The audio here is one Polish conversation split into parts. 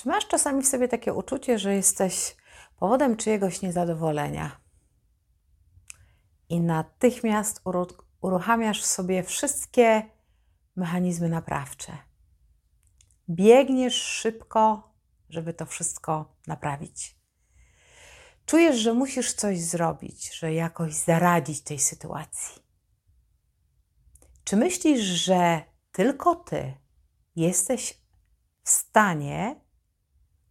Czy masz czasami w sobie takie uczucie, że jesteś powodem czyjegoś niezadowolenia i natychmiast uruchamiasz w sobie wszystkie mechanizmy naprawcze? Biegniesz szybko, żeby to wszystko naprawić. Czujesz, że musisz coś zrobić, że jakoś zaradzić tej sytuacji. Czy myślisz, że tylko ty jesteś w stanie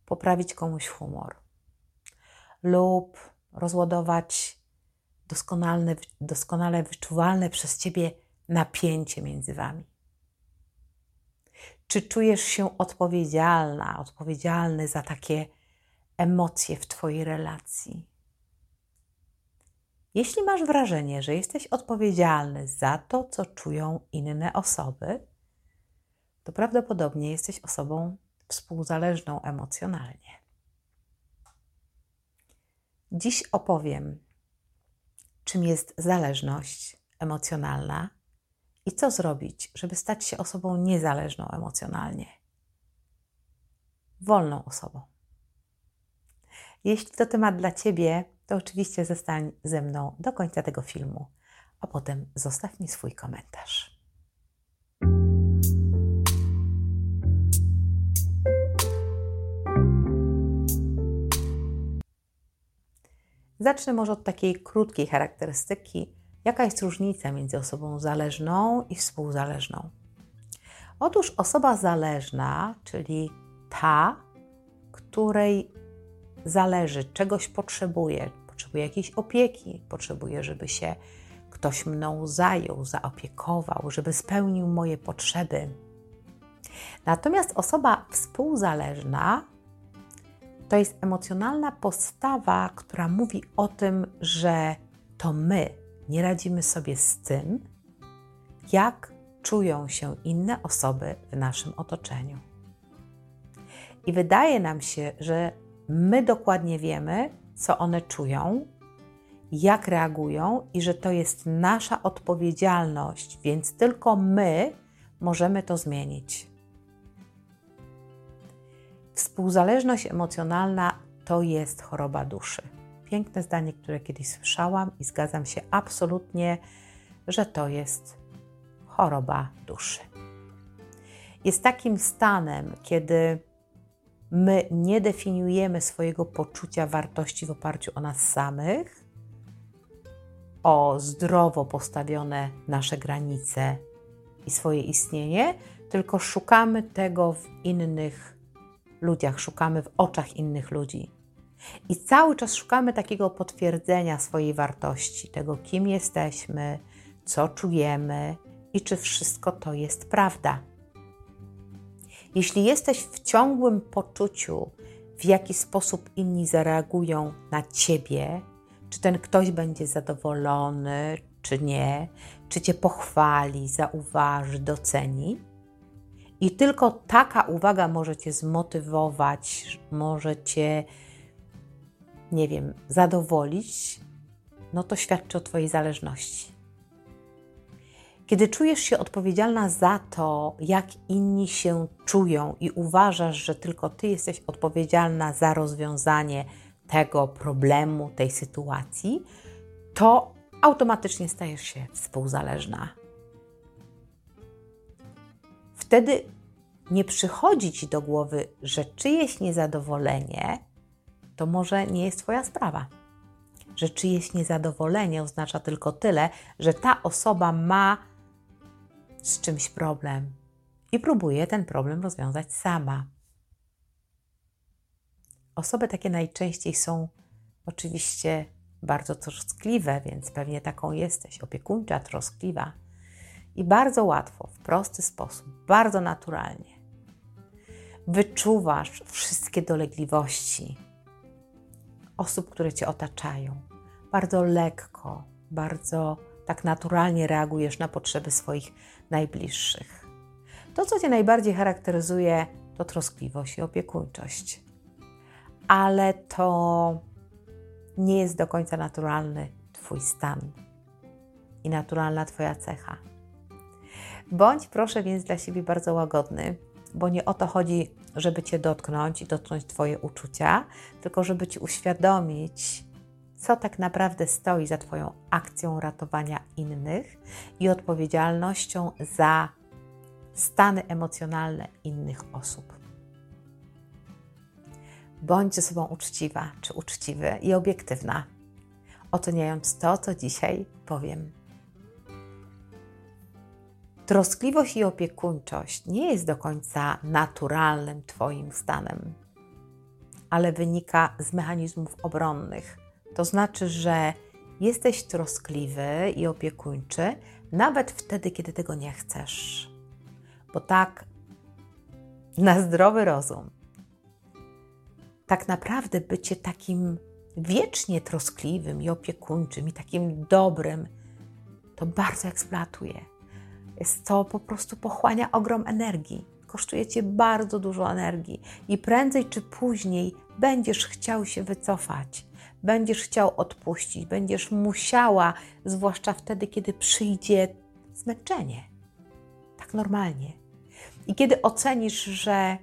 poprawić komuś humor lub rozładować doskonale, doskonale wyczuwalne przez ciebie napięcie między wami? Czy czujesz się odpowiedzialna, odpowiedzialny za takie emocje w Twojej relacji? Jeśli masz wrażenie, że jesteś odpowiedzialny za to, co czują inne osoby, to prawdopodobnie jesteś osobą współzależną emocjonalnie. Dziś opowiem, czym jest zależność emocjonalna i co zrobić, żeby stać się osobą niezależną emocjonalnie. Wolną osobą. Jeśli to temat dla Ciebie, to oczywiście zostań ze mną do końca tego filmu, a potem zostaw mi swój komentarz. Zacznę może od takiej krótkiej charakterystyki, jaka jest różnica między osobą zależną i współzależną. Otóż osoba zależna, czyli ta, której zależy, czegoś potrzebuje, potrzebuje jakiejś opieki, potrzebuje, żeby się ktoś mną zajął, zaopiekował, żeby spełnił moje potrzeby. Natomiast osoba współzależna to jest emocjonalna postawa, która mówi o tym, że to my nie radzimy sobie z tym, jak czują się inne osoby w naszym otoczeniu. I wydaje nam się, że my dokładnie wiemy, co one czują, jak reagują i że to jest nasza odpowiedzialność, więc tylko my możemy to zmienić. Współzależność emocjonalna to jest choroba duszy. Piękne zdanie, które kiedyś słyszałam i zgadzam się absolutnie, że to jest choroba duszy. Jest takim stanem, kiedy my nie definiujemy swojego poczucia wartości w oparciu o nas samych, o zdrowo postawione nasze granice i swoje istnienie, tylko szukamy tego w innych ludziach, szukamy w oczach innych ludzi. I cały czas szukamy takiego potwierdzenia swojej wartości, tego, kim jesteśmy, co czujemy i czy wszystko to jest prawda. Jeśli jesteś w ciągłym poczuciu, w jaki sposób inni zareagują na ciebie, czy ten ktoś będzie zadowolony, czy nie, czy cię pochwali, zauważy, doceni, i tylko taka uwaga może cię zmotywować, może cię, nie wiem, zadowolić, no to świadczy o Twojej zależności. Kiedy czujesz się odpowiedzialna za to, jak inni się czują i uważasz, że tylko Ty jesteś odpowiedzialna za rozwiązanie tego problemu, tej sytuacji, to automatycznie stajesz się współzależna. Wtedy nie przychodzi ci do głowy, że czyjeś niezadowolenie to może nie jest Twoja sprawa. Że czyjeś niezadowolenie oznacza tylko tyle, że ta osoba ma z czymś problem i próbuje ten problem rozwiązać sama. Osoby takie najczęściej są oczywiście bardzo troskliwe, więc pewnie taką jesteś, opiekuńcza, troskliwa. I bardzo łatwo, w prosty sposób, bardzo naturalnie wyczuwasz wszystkie dolegliwości osób, które cię otaczają. Bardzo lekko, bardzo tak naturalnie reagujesz na potrzeby swoich najbliższych. To, co cię najbardziej charakteryzuje, to troskliwość i opiekuńczość. Ale to nie jest do końca naturalny Twój stan i naturalna Twoja cecha. Bądź proszę więc dla siebie bardzo łagodny, bo nie o to chodzi, żeby Cię dotknąć i dotknąć Twoje uczucia, tylko żeby Ci uświadomić, co tak naprawdę stoi za Twoją akcją ratowania innych i odpowiedzialnością za stany emocjonalne innych osób. Bądź ze sobą uczciwa czy uczciwy i obiektywna, oceniając to, co dzisiaj powiem. Troskliwość i opiekuńczość nie jest do końca naturalnym Twoim stanem, ale wynika z mechanizmów obronnych. To znaczy, że jesteś troskliwy i opiekuńczy nawet wtedy, kiedy tego nie chcesz. Bo tak, na zdrowy rozum, tak naprawdę bycie takim wiecznie troskliwym i opiekuńczym i takim dobrym, to bardzo eksploatuje. To po prostu pochłania ogrom energii. Kosztuje cię bardzo dużo energii i prędzej czy później będziesz chciał się wycofać, będziesz chciał odpuścić, będziesz musiała, zwłaszcza wtedy, kiedy przyjdzie zmęczenie. Tak normalnie. I kiedy ocenisz, że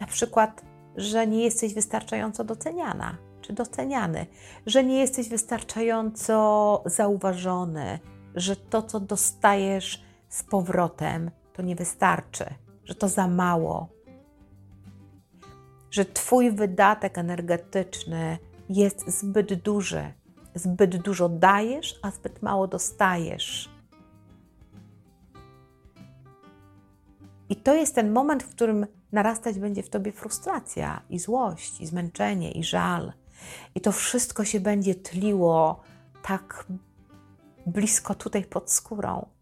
na przykład, że nie jesteś wystarczająco doceniana czy doceniany, że nie jesteś wystarczająco zauważony, że to, co dostajesz, z powrotem, to nie wystarczy, że to za mało, że Twój wydatek energetyczny jest zbyt duży. Zbyt dużo dajesz, a zbyt mało dostajesz. I to jest ten moment, w którym narastać będzie w tobie frustracja i złość, i zmęczenie, i żal. I to wszystko się będzie tliło tak blisko tutaj pod skórą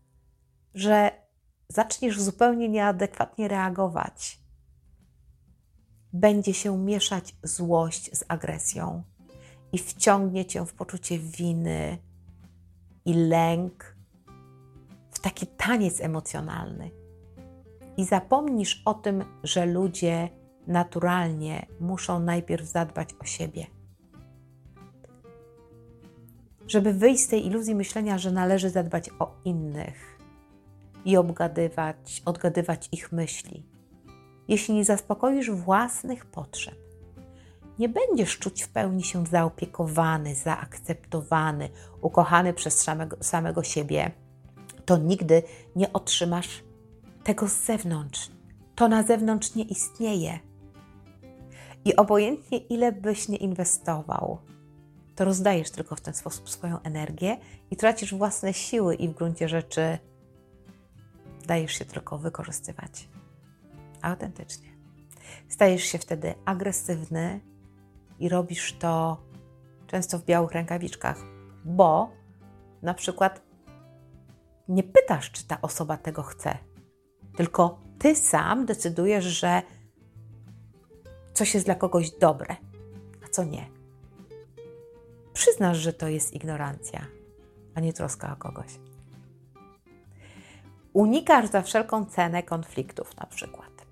że zaczniesz zupełnie nieadekwatnie reagować. Będzie się mieszać złość z agresją i wciągnie cię w poczucie winy i lęk, w taki taniec emocjonalny. I zapomnisz o tym, że ludzie naturalnie muszą najpierw zadbać o siebie. Żeby wyjść z tej iluzji myślenia, że należy zadbać o innych, i obgadywać, odgadywać ich myśli. Jeśli nie zaspokoisz własnych potrzeb, nie będziesz czuć w pełni się zaopiekowany, zaakceptowany, ukochany przez samego, samego siebie, to nigdy nie otrzymasz tego z zewnątrz. To na zewnątrz nie istnieje. I obojętnie ile byś nie inwestował, to rozdajesz tylko w ten sposób swoją energię i tracisz własne siły i w gruncie rzeczy dajesz się tylko wykorzystywać. Autentycznie. Stajesz się wtedy agresywny i robisz to często w białych rękawiczkach, bo na przykład nie pytasz, czy ta osoba tego chce, tylko ty sam decydujesz, że coś jest dla kogoś dobre, a co nie. Przyznasz, że to jest ignorancja, a nie troska o kogoś. Unikasz za wszelką cenę konfliktów, na przykład.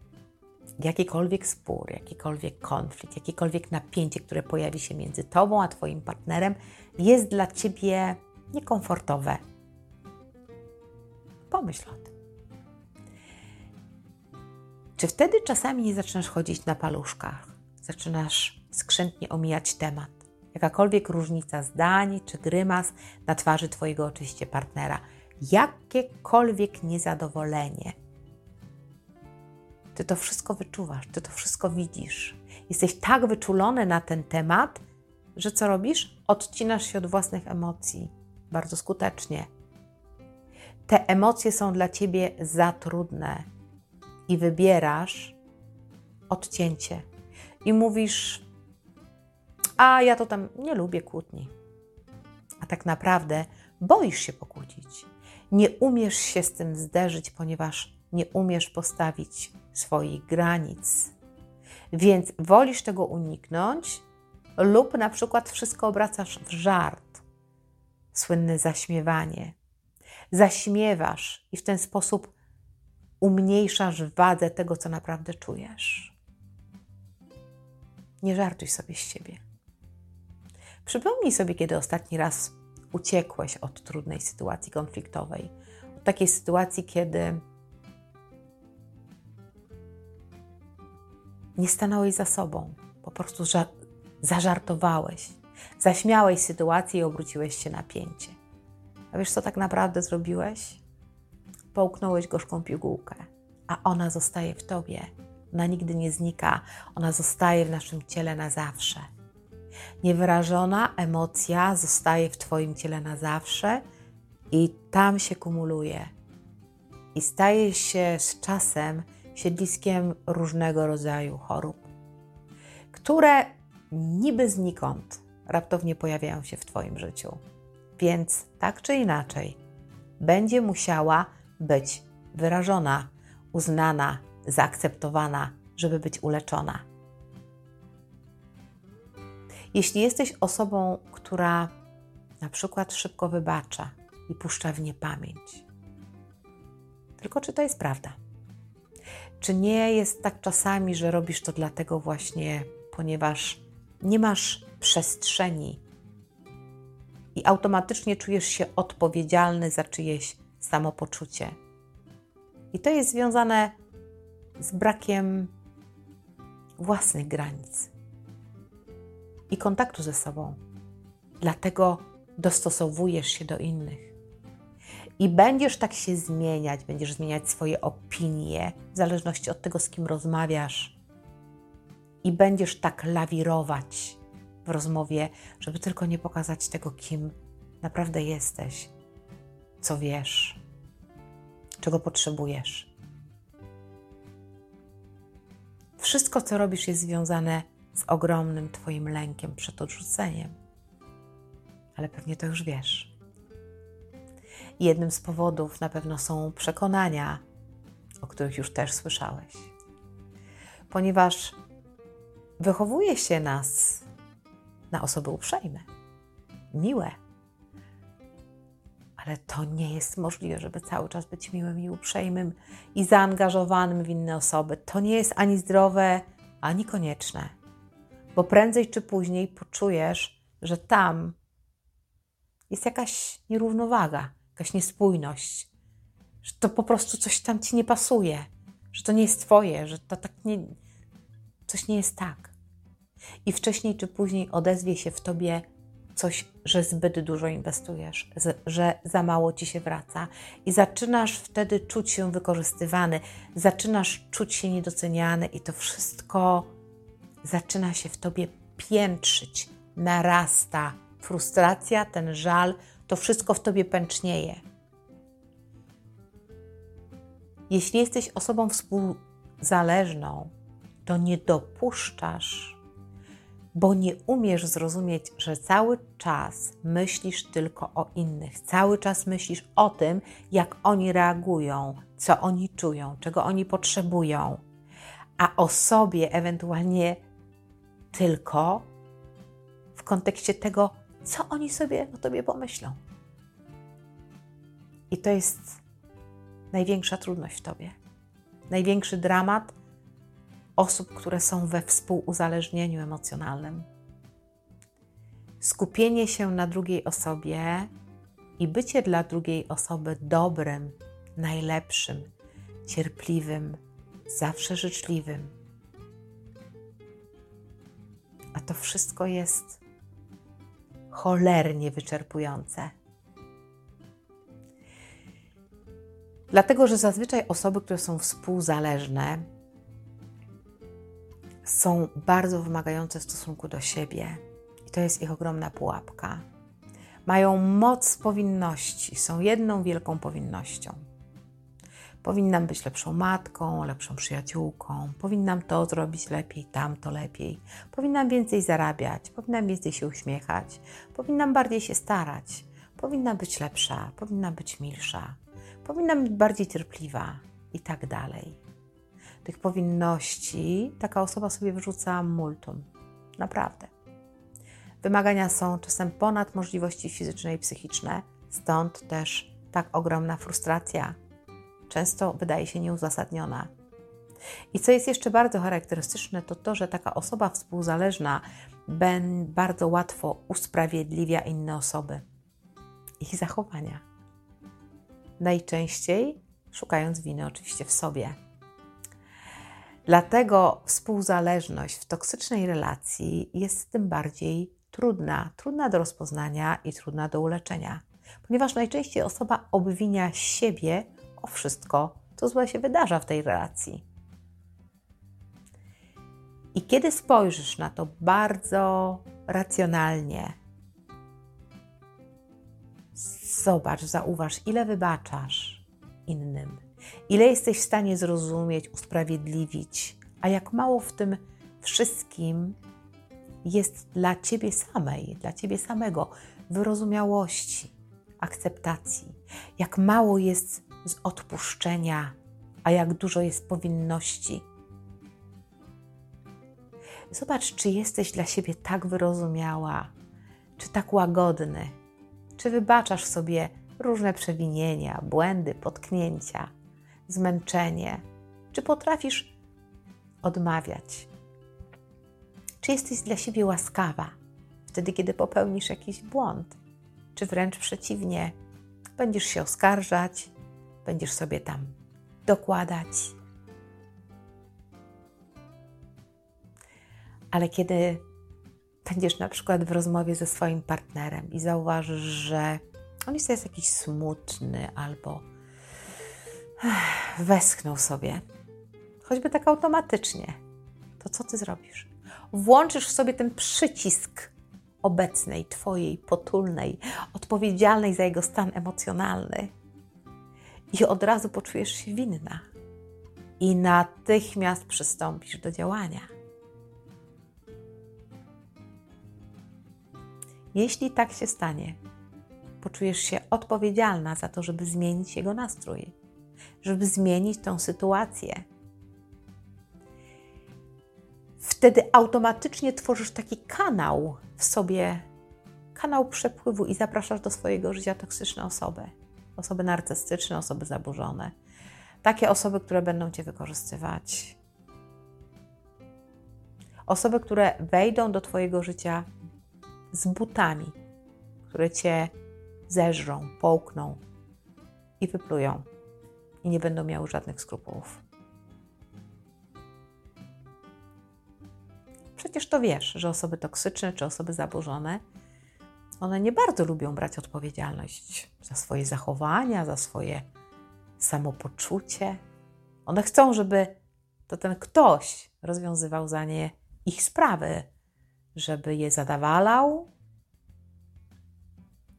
Jakikolwiek spór, jakikolwiek konflikt, jakiekolwiek napięcie, które pojawi się między tobą a twoim partnerem, jest dla ciebie niekomfortowe. Pomyśl o tym. Czy wtedy czasami nie zaczynasz chodzić na paluszkach? Zaczynasz skrzętnie omijać temat? Jakakolwiek różnica zdań czy grymas na twarzy Twojego oczywiście partnera jakiekolwiek niezadowolenie. Ty to wszystko wyczuwasz, ty to wszystko widzisz. Jesteś tak wyczulony na ten temat, że co robisz? Odcinasz się od własnych emocji bardzo skutecznie. Te emocje są dla ciebie za trudne i wybierasz odcięcie. I mówisz: A ja to tam nie lubię kłótni. A tak naprawdę boisz się pokłócić nie umiesz się z tym zderzyć, ponieważ nie umiesz postawić swoich granic. Więc wolisz tego uniknąć, lub na przykład wszystko obracasz w żart. Słynne zaśmiewanie. Zaśmiewasz i w ten sposób umniejszasz wadę tego, co naprawdę czujesz. Nie żartuj sobie z siebie. Przypomnij sobie, kiedy ostatni raz uciekłeś od trudnej sytuacji konfliktowej, od takiej sytuacji, kiedy nie stanąłeś za sobą, po prostu zażartowałeś, zaśmiałeś sytuację i obróciłeś się na pięcie. A wiesz, co tak naprawdę zrobiłeś? Połknąłeś gorzką pigułkę, a ona zostaje w tobie. Ona nigdy nie znika, ona zostaje w naszym ciele na zawsze. Niewyrażona emocja zostaje w Twoim ciele na zawsze i tam się kumuluje. I staje się z czasem siedliskiem różnego rodzaju chorób, które niby znikąd raptownie pojawiają się w Twoim życiu. Więc tak czy inaczej, będzie musiała być wyrażona, uznana, zaakceptowana, żeby być uleczona. Jeśli jesteś osobą, która na przykład szybko wybacza i puszcza w niepamięć, tylko czy to jest prawda? Czy nie jest tak czasami, że robisz to dlatego właśnie, ponieważ nie masz przestrzeni i automatycznie czujesz się odpowiedzialny za czyjeś samopoczucie? I to jest związane z brakiem własnych granic i kontaktu ze sobą. Dlatego dostosowujesz się do innych. I będziesz tak się zmieniać, będziesz zmieniać swoje opinie w zależności od tego, z kim rozmawiasz. I będziesz tak lawirować w rozmowie, żeby tylko nie pokazać tego, kim naprawdę jesteś, co wiesz, czego potrzebujesz. Wszystko, co robisz, jest związane z ogromnym Twoim lękiem przed odrzuceniem. Ale pewnie to już wiesz. Jednym z powodów na pewno są przekonania, o których już też słyszałeś. Ponieważ wychowuje się nas na osoby uprzejme, miłe. Ale to nie jest możliwe, żeby cały czas być miłym i uprzejmym i zaangażowanym w inne osoby. To nie jest ani zdrowe, ani konieczne bo prędzej czy później poczujesz, że tam jest jakaś nierównowaga, jakaś niespójność, że to po prostu coś tam ci nie pasuje, że to nie jest twoje, że to tak nie, coś nie jest tak. I wcześniej czy później odezwie się w tobie coś, że zbyt dużo inwestujesz, że za mało ci się wraca, i zaczynasz wtedy czuć się wykorzystywany, zaczynasz czuć się niedoceniany, i to wszystko zaczyna się w tobie piętrzyć, narasta frustracja, ten żal, to wszystko w tobie pęcznieje. Jeśli jesteś osobą współzależną, to nie dopuszczasz, bo nie umiesz zrozumieć, że cały czas myślisz tylko o innych, cały czas myślisz o tym, jak oni reagują, co oni czują, czego oni potrzebują, a o sobie ewentualnie tylko w kontekście tego, co oni sobie o tobie pomyślą. I to jest największa trudność w tobie. Największy dramat osób, które są we współuzależnieniu emocjonalnym. Skupienie się na drugiej osobie i bycie dla drugiej osoby dobrym, najlepszym, cierpliwym, zawsze życzliwym a to wszystko jest cholernie wyczerpujące. Dlatego, że zazwyczaj osoby, które są współzależne, są bardzo wymagające w stosunku do siebie. I to jest ich ogromna pułapka. Mają moc powinności, są jedną wielką powinnością. Powinnam być lepszą matką, lepszą przyjaciółką, powinnam to zrobić lepiej, tamto lepiej, powinnam więcej zarabiać, powinnam więcej się uśmiechać, powinnam bardziej się starać, powinnam być lepsza, powinnam być milsza, powinnam być bardziej cierpliwa i tak dalej. Tych powinności taka osoba sobie wyrzuca multum. Naprawdę. Wymagania są czasem ponad możliwości fizyczne i psychiczne, stąd też tak ogromna frustracja często wydaje się nieuzasadniona. I co jest jeszcze bardzo charakterystyczne, to to, że taka osoba współzależna bardzo łatwo usprawiedliwia inne osoby, ich zachowania. Najczęściej szukając winy oczywiście w sobie. Dlatego współzależność w toksycznej relacji jest tym bardziej trudna, trudna do rozpoznania i trudna do uleczenia, ponieważ najczęściej osoba obwinia siebie o wszystko, co złe się wydarza w tej relacji. I kiedy spojrzysz na to bardzo racjonalnie, zobacz, zauważ, ile wybaczasz innym, ile jesteś w stanie zrozumieć, usprawiedliwić, a jak mało w tym wszystkim jest dla ciebie samej, dla ciebie samego. Wyrozumiałości, akceptacji, jak mało jest z odpuszczenia, a jak dużo jest powinności. Zobacz, czy jesteś dla siebie tak wyrozumiała, czy tak łagodny, czy wybaczasz sobie różne przewinienia, błędy, potknięcia, zmęczenie, czy potrafisz odmawiać. Czy jesteś dla siebie łaskawa wtedy, kiedy popełnisz jakiś błąd, czy wręcz przeciwnie, będziesz się oskarżać, będziesz sobie tam dokładać. Ale kiedy będziesz na przykład w rozmowie ze swoim partnerem i zauważysz, że on jest jakiś smutny albo westchnął sobie, choćby tak automatycznie, to co ty zrobisz? Włączysz w sobie ten przycisk obecnej, Twojej, potulnej, odpowiedzialnej za jego stan emocjonalny. I od razu poczujesz się winna. I natychmiast przystąpisz do działania. Jeśli tak się stanie, poczujesz się odpowiedzialna za to, żeby zmienić jego nastrój, żeby zmienić tę sytuację. Wtedy automatycznie tworzysz taki kanał w sobie kanał przepływu i zapraszasz do swojego życia toksyczne osoby. Osoby narcystyczne, osoby zaburzone. Takie osoby, które będą cię wykorzystywać. Osoby, które wejdą do twojego życia z butami, które cię zeżrą, połkną i wyplują i nie będą miały żadnych skrupułów. Przecież to wiesz, że osoby toksyczne czy osoby zaburzone, one nie bardzo lubią brać odpowiedzialność za swoje zachowania, za swoje samopoczucie. One chcą, żeby to ten ktoś rozwiązywał za nie ich sprawy, żeby je zadawalał,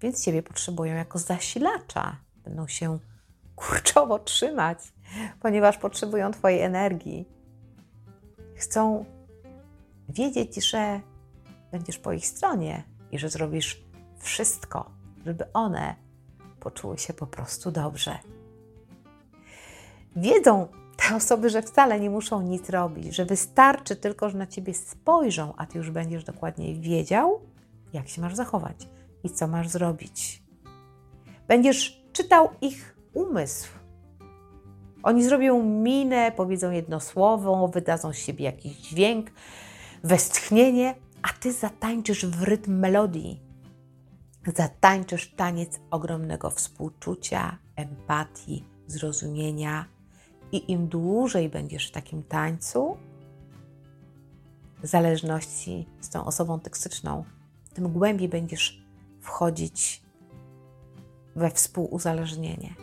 więc Ciebie potrzebują jako zasilacza. Będą się kurczowo trzymać, ponieważ potrzebują Twojej energii. Chcą wiedzieć, że będziesz po ich stronie i że zrobisz wszystko, żeby one poczuły się po prostu dobrze. Wiedzą te osoby, że wcale nie muszą nic robić, że wystarczy tylko, że na ciebie spojrzą, a ty już będziesz dokładniej wiedział, jak się masz zachować i co masz zrobić. Będziesz czytał ich umysł. Oni zrobią minę, powiedzą jedno słowo, wydadzą z siebie jakiś dźwięk, westchnienie, a ty zatańczysz w rytm melodii. Zatańczysz taniec ogromnego współczucia, empatii, zrozumienia. I im dłużej będziesz w takim tańcu, zależności z tą osobą toksyczną, tym głębiej będziesz wchodzić we współuzależnienie.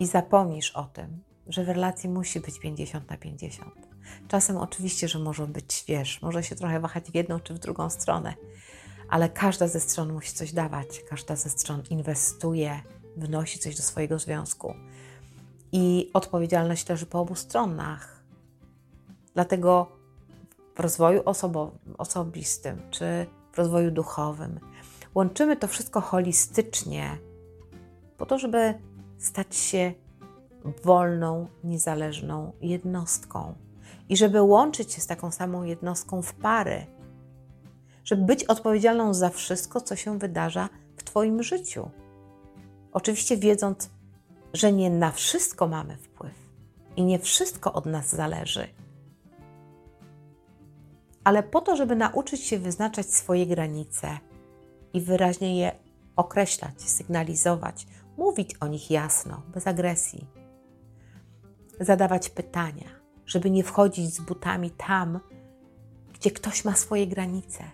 I zapomnisz o tym, że w relacji musi być 50 na 50. Czasem oczywiście, że może być, wiesz, może się trochę wahać w jedną czy w drugą stronę, ale każda ze stron musi coś dawać, każda ze stron inwestuje, wnosi coś do swojego związku. I odpowiedzialność leży po obu stronach. Dlatego w rozwoju osobo- osobistym czy w rozwoju duchowym łączymy to wszystko holistycznie, po to, żeby stać się wolną, niezależną jednostką i żeby łączyć się z taką samą jednostką w pary, żeby być odpowiedzialną za wszystko, co się wydarza w Twoim życiu. Oczywiście wiedząc, że nie na wszystko mamy wpływ i nie wszystko od nas zależy. Ale po to, żeby nauczyć się wyznaczać swoje granice i wyraźnie je określać, sygnalizować, mówić o nich jasno, bez agresji. zadawać pytania, żeby nie wchodzić z butami tam, gdzie ktoś ma swoje granice.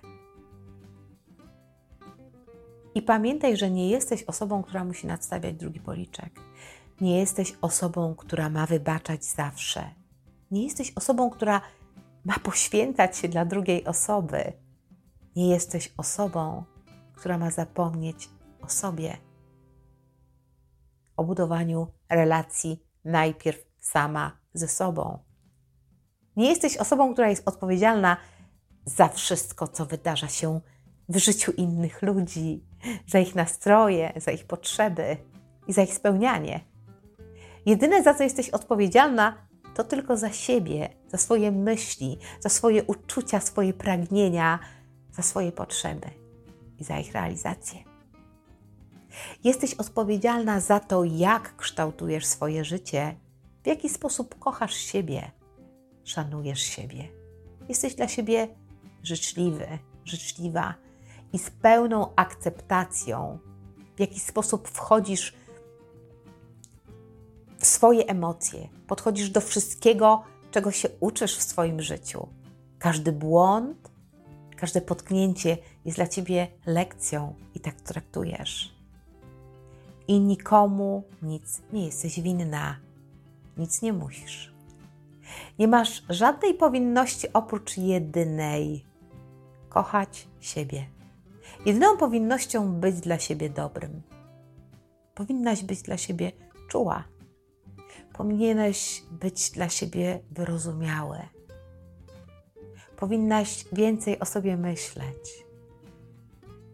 I pamiętaj, że nie jesteś osobą, która musi nadstawiać drugi policzek. Nie jesteś osobą, która ma wybaczać zawsze. Nie jesteś osobą, która ma poświęcać się dla drugiej osoby. Nie jesteś osobą, która ma zapomnieć o sobie, o budowaniu relacji najpierw sama ze sobą. Nie jesteś osobą, która jest odpowiedzialna za wszystko, co wydarza się w życiu innych ludzi, za ich nastroje, za ich potrzeby i za ich spełnianie. Jedyne, za co jesteś odpowiedzialna, to tylko za siebie, za swoje myśli, za swoje uczucia, swoje pragnienia, za swoje potrzeby i za ich realizację. Jesteś odpowiedzialna za to, jak kształtujesz swoje życie, w jaki sposób kochasz siebie, szanujesz siebie. Jesteś dla siebie życzliwy, życzliwa i z pełną akceptacją, w jaki sposób wchodzisz w swoje emocje, podchodzisz do wszystkiego, czego się uczysz w swoim życiu. Każdy błąd, każde potknięcie jest dla ciebie lekcją i tak traktujesz. I nikomu nic nie jesteś winna, nic nie musisz. Nie masz żadnej powinności oprócz jedynej kochać siebie. Jedyną powinnością być dla siebie dobrym. Powinnaś być dla siebie czuła. Powinieneś być dla siebie wyrozumiałe. Powinnaś więcej o sobie myśleć.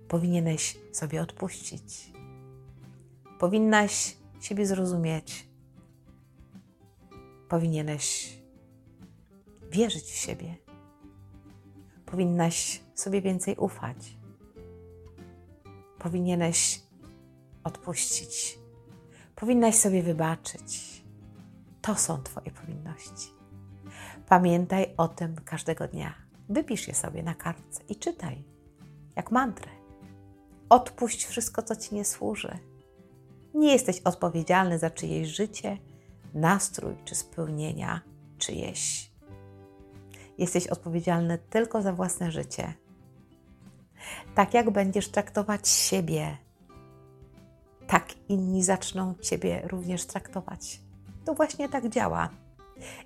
Powinieneś sobie odpuścić. Powinnaś siebie zrozumieć. Powinieneś wierzyć w siebie. Powinnaś sobie więcej ufać. Powinieneś odpuścić. Powinnaś sobie wybaczyć. To są Twoje powinności. Pamiętaj o tym każdego dnia. Wypisz je sobie na kartce i czytaj, jak mantrę. Odpuść wszystko, co Ci nie służy. Nie jesteś odpowiedzialny za czyjeś życie, nastrój czy spełnienia czyjeś. Jesteś odpowiedzialny tylko za własne życie. Tak jak będziesz traktować siebie, tak inni zaczną Ciebie również traktować. To właśnie tak działa.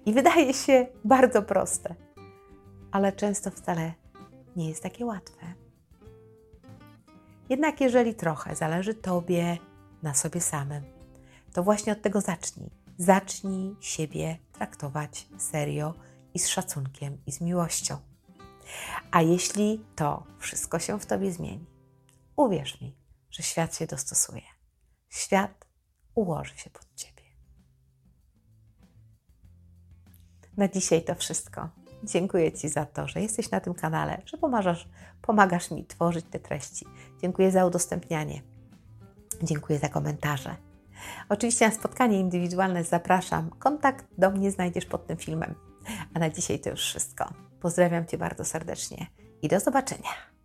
I wydaje się bardzo proste, ale często wcale nie jest takie łatwe. Jednak jeżeli trochę zależy Tobie na sobie samym, to właśnie od tego zacznij. Zacznij siebie traktować serio i z szacunkiem i z miłością. A jeśli to wszystko się w Tobie zmieni, uwierz mi, że świat się dostosuje. Świat ułoży się pod Ciebie. Na dzisiaj to wszystko. Dziękuję Ci za to, że jesteś na tym kanale, że pomagasz, pomagasz mi tworzyć te treści. Dziękuję za udostępnianie. Dziękuję za komentarze. Oczywiście na spotkanie indywidualne zapraszam. Kontakt do mnie znajdziesz pod tym filmem. A na dzisiaj to już wszystko. Pozdrawiam Cię bardzo serdecznie i do zobaczenia.